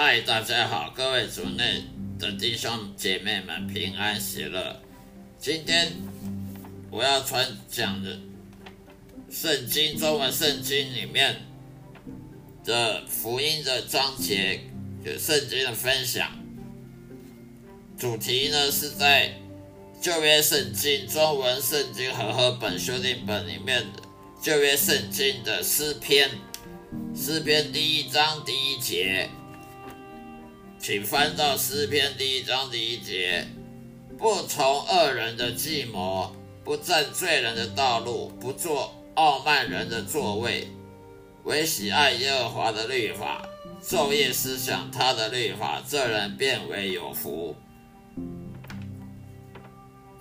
嗨，大家好，各位主内的弟兄姐妹们平安喜乐。今天我要传讲的圣经中文圣经里面的福音的章节，有圣经的分享。主题呢是在旧约圣经中文圣经和合本修订本里面的旧约圣经的诗篇，诗篇第一章第一节。请翻到诗篇第一章第一节：不从恶人的计谋，不占罪人的道路，不做傲慢人的座位，唯喜爱耶和华的律法，昼夜思想他的律法，这人变为有福。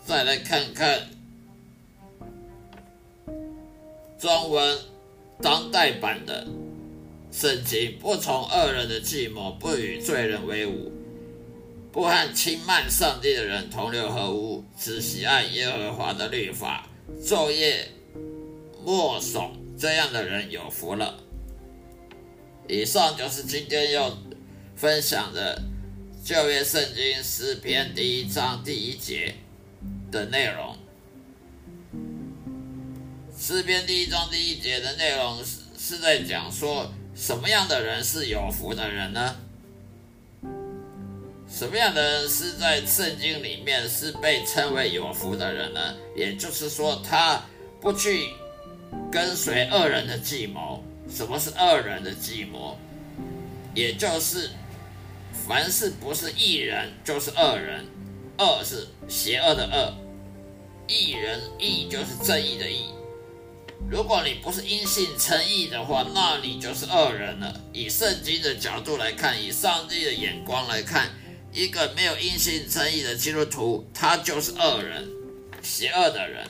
再来看看中文当代版的。圣经不从恶人的计谋，不与罪人为伍，不和轻慢上帝的人同流合污，只喜爱耶和华的律法，昼夜默诵，这样的人有福了。以上就是今天要分享的旧约圣经诗篇第一章第一节的内容。诗篇第一章第一节的内容是是在讲说。什么样的人是有福的人呢？什么样的人是在圣经里面是被称为有福的人呢？也就是说，他不去跟随恶人的计谋。什么是恶人的计谋？也就是凡是不是义人，就是恶人。恶是邪恶的恶，义人义就是正义的义。如果你不是因信称义的话，那你就是恶人了。以圣经的角度来看，以上帝的眼光来看，一个没有因信称义的基督徒，他就是恶人，邪恶的人。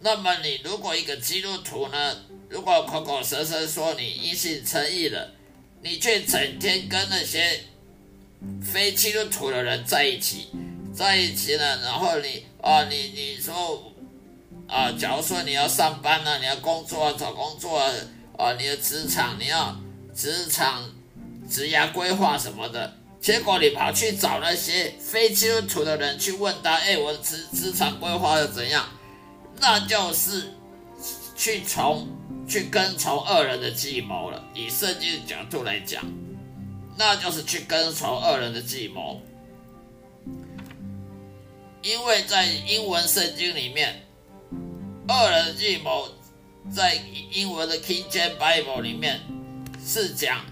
那么，你如果一个基督徒呢，如果口口声声说你因信称义了，你却整天跟那些非基督徒的人在一起，在一起呢，然后你啊，你你说。啊，假如说你要上班呢，你要工作啊，找工作啊，啊，你的职场你要职场职涯规划什么的，结果你跑去找那些非基督徒的人去问他，哎，我的职职场规划又怎样？那就是去从去跟从恶人的计谋了。以圣经的角度来讲，那就是去跟从恶人的计谋，因为在英文圣经里面。恶人计谋，在英文的 King James Bible 里面是讲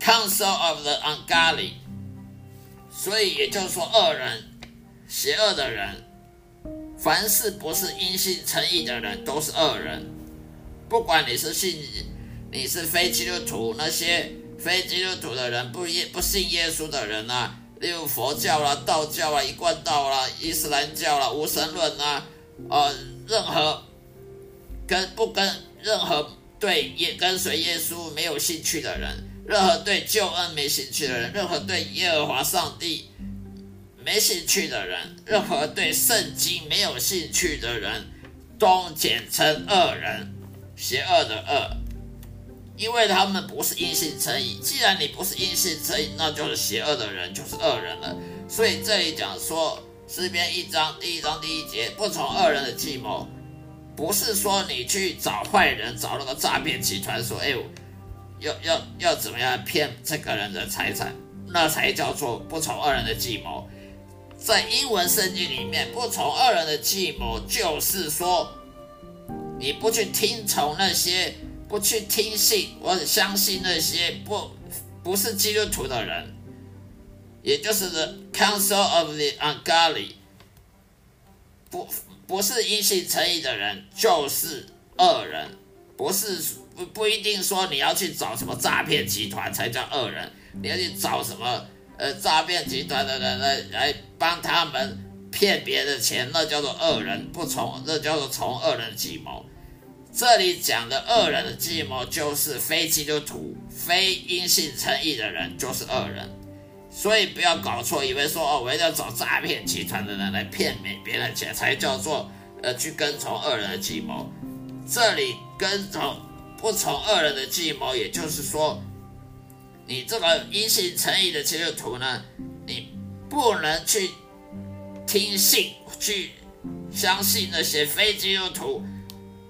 Council of the Ungodly，所以也就是说，恶人、邪恶的人，凡是不是因信诚意的人，都是恶人。不管你是信，你是非基督徒，那些非基督徒的人，不耶不信耶稣的人啊，例如佛教啦、道教啊、一贯道啦、伊斯兰教啦、无神论啊，呃。任何跟不跟任何对耶跟随耶稣没有兴趣的人，任何对救恩没兴趣的人，任何对耶和华上帝没兴趣的人，任何对圣经没有兴趣的人，都简称恶人，邪恶的恶，因为他们不是因信称义。既然你不是因信称义，那就是邪恶的人，就是恶人了。所以这里讲说。诗篇一章第一章第一节，不从恶人的计谋，不是说你去找坏人，找那个诈骗集团说，哎，要要要怎么样骗这个人的财产，那才叫做不从恶人的计谋。在英文圣经里面，不从恶人的计谋，就是说你不去听从那些，不去听信或者相信那些不不是基督徒的人。也就是 the council of the ungodly，不不是因信诚意的人就是恶人，不是不不一定说你要去找什么诈骗集团才叫恶人，你要去找什么呃诈骗集团的人来来帮他们骗别的钱，那叫做恶人，不从那叫做从恶人计谋。这里讲的恶人的计谋就是非基督徒、非因信诚意的人就是恶人。所以不要搞错，以为说哦，我一定要找诈骗集团的人来骗别别人钱，才叫做呃去跟从恶人的计谋。这里跟从不从恶人的计谋，也就是说，你这个一心诚意的基督徒呢，你不能去听信、去相信那些非基督徒、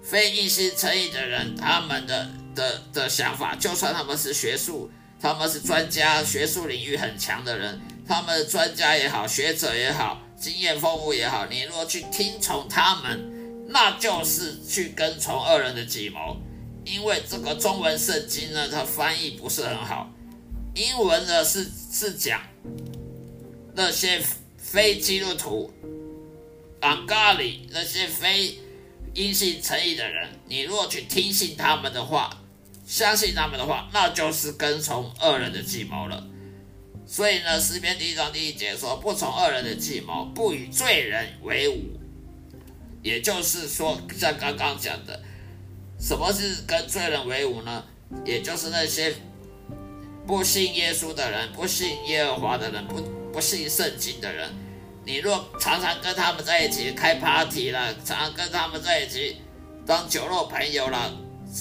非一心诚意的人他们的的的想法，就算他们是学术，他们是专家，学术领域很强的人，他们的专家也好，学者也好，经验丰富也好，你如果去听从他们，那就是去跟从恶人的计谋。因为这个中文圣经呢，它翻译不是很好。英文呢是是讲那些非基督徒、安咖里那些非因信诚意的人，你若去听信他们的话，相信他们的话，那就是跟从恶人的计谋了。所以呢，诗篇第一章第一节说：“不从恶人的计谋，不与罪人为伍。”也就是说，像刚刚讲的。什么是跟罪人为伍呢？也就是那些不信耶稣的人、不信耶和华的人、不不信圣经的人。你若常常跟他们在一起开 party 了，常常跟他们在一起当酒肉朋友了，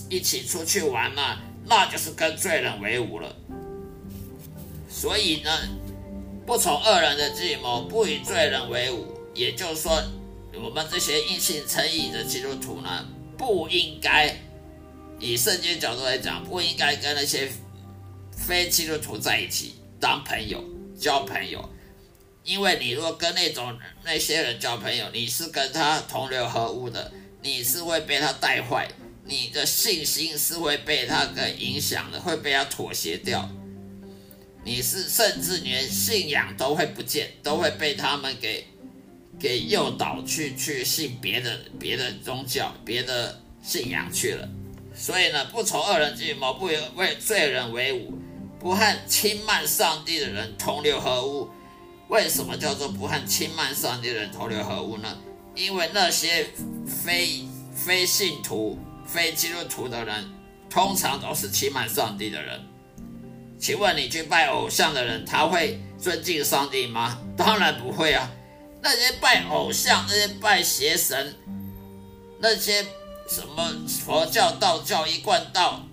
一起出去玩嘛，那就是跟罪人为伍了。所以呢，不从恶人的计谋，不与罪人为伍。也就是说，我们这些硬信诚意的基督徒呢？不应该以圣经角度来讲，不应该跟那些非基督徒在一起当朋友、交朋友，因为你如果跟那种那些人交朋友，你是跟他同流合污的，你是会被他带坏，你的信心是会被他给影响的，会被他妥协掉，你是甚至连信仰都会不见，都会被他们给。给诱导去去信别的别的宗教、别的信仰去了，所以呢，不从恶人计谋，不为罪人为伍，不和轻慢上帝的人同流合污。为什么叫做不和轻慢上帝的人同流合污呢？因为那些非非信徒、非基督徒的人，通常都是轻慢上帝的人。请问你去拜偶像的人，他会尊敬上帝吗？当然不会啊。那些拜偶像、那些拜邪神、那些什么佛教、道教、一贯道、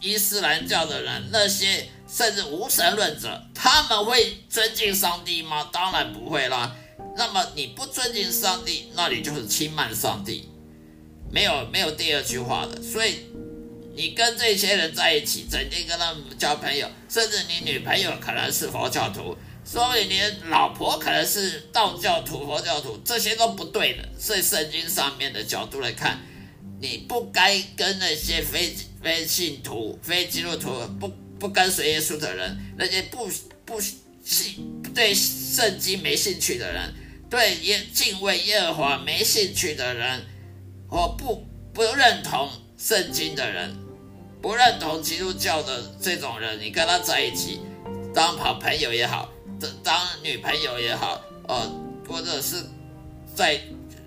伊斯兰教的人，那些甚至无神论者，他们会尊敬上帝吗？当然不会啦。那么你不尊敬上帝，那你就是轻慢上帝，没有没有第二句话的。所以你跟这些人在一起，整天跟他们交朋友，甚至你女朋友可能是佛教徒。所以，你老婆可能是道教徒、佛教徒，这些都不对的。所以，圣经上面的角度来看，你不该跟那些非非信徒、非基督徒、不不跟随耶稣的人，那些不不信对圣经没兴趣的人，对耶敬畏耶和华没兴趣的人，我不不认同圣经的人，不认同基督教的这种人，你跟他在一起当好朋友也好。当女朋友也好，呃，或者是在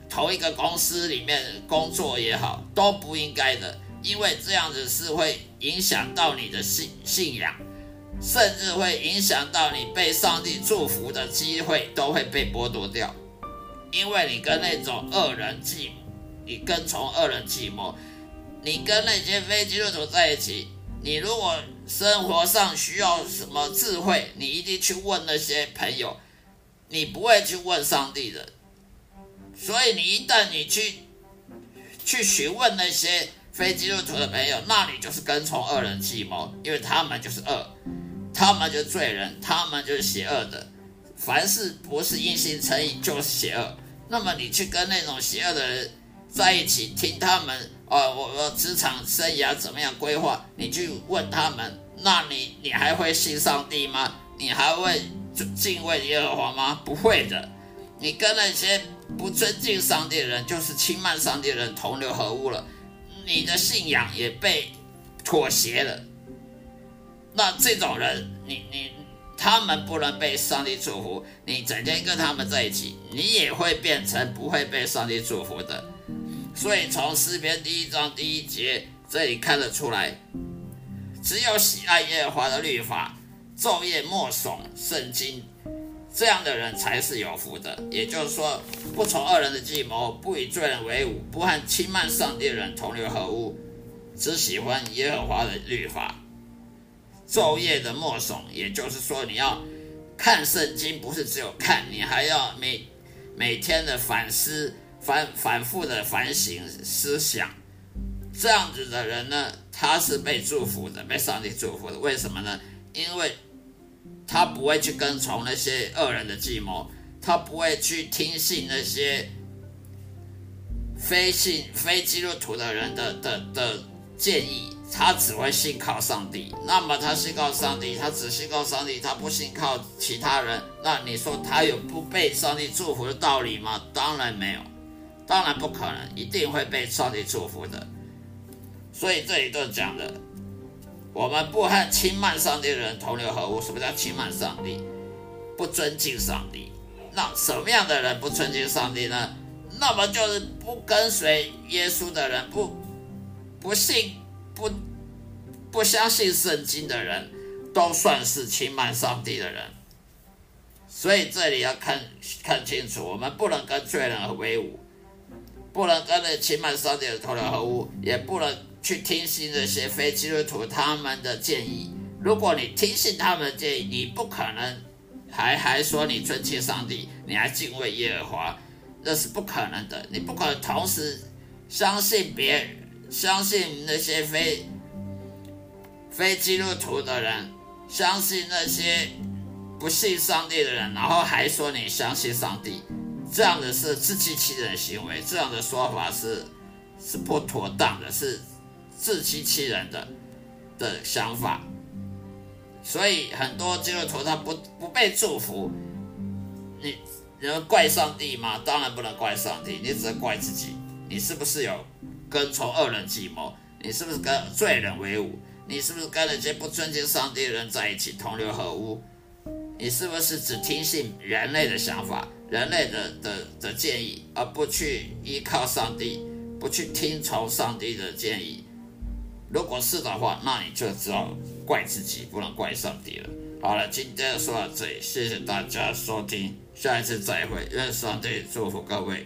同一个公司里面工作也好，都不应该的，因为这样子是会影响到你的信信仰，甚至会影响到你被上帝祝福的机会都会被剥夺掉，因为你跟那种恶人计，你跟从恶人计谋，你跟那些非基督徒在一起。你如果生活上需要什么智慧，你一定去问那些朋友，你不会去问上帝的。所以你一旦你去去询问那些非基督徒的朋友，那你就是跟从恶人计谋，因为他们就是恶，他们就是罪人，他们就是邪恶的。凡是不是因心诚意，就是邪恶。那么你去跟那种邪恶的人在一起，听他们。啊，我我职场生涯怎么样规划？你去问他们，那你你还会信上帝吗？你还会敬畏耶和华吗？不会的。你跟那些不尊敬上帝的人，就是轻慢上帝的人同流合污了，你的信仰也被妥协了。那这种人，你你他们不能被上帝祝福，你整天跟他们在一起，你也会变成不会被上帝祝福的。所以从诗篇第一章第一节这里看得出来，只有喜爱耶和华的律法，昼夜默诵圣经，这样的人才是有福的。也就是说，不从恶人的计谋，不与罪人为伍，不和轻慢上帝的人同流合污，只喜欢耶和华的律法，昼夜的默诵，也就是说，你要看圣经，不是只有看，你还要每每天的反思、反反复的反省思想。这样子的人呢，他是被祝福的，被上帝祝福的。为什么呢？因为他不会去跟从那些恶人的计谋，他不会去听信那些非信非基督徒的人的的的建议。他只会信靠上帝。那么他信靠上帝，他只信靠上帝，他不信靠其他人。那你说他有不被上帝祝福的道理吗？当然没有，当然不可能，一定会被上帝祝福的。所以这里就讲的，我们不和轻慢上帝的人同流合污。什么叫轻慢上帝？不尊敬上帝。那什么样的人不尊敬上帝呢？那么就是不跟随耶稣的人，不不信。不不相信圣经的人，都算是轻慢上帝的人。所以这里要看看清楚，我们不能跟罪人和为伍，不能跟那欺瞒上帝的同流合污，也不能去听信那些非基督徒他们的建议。如果你听信他们的建议，你不可能还还说你尊敬上帝，你还敬畏耶和华，那是不可能的。你不可能同时相信别人。相信那些非非基督徒的人，相信那些不信上帝的人，然后还说你相信上帝，这样的是自欺欺人的行为，这样的说法是是不妥当的，是自欺欺人的的想法。所以很多基督徒他不不被祝福，你能怪上帝吗？当然不能怪上帝，你只能怪自己，你是不是有？跟从恶人计谋，你是不是跟罪人为伍？你是不是跟那些不尊敬上帝的人在一起同流合污？你是不是只听信人类的想法、人类的的的建议，而不去依靠上帝，不去听从上帝的建议？如果是的话，那你就只能怪自己，不能怪上帝了。好了，今天就说到这里，谢谢大家收听，下一次再会，愿上帝祝福各位。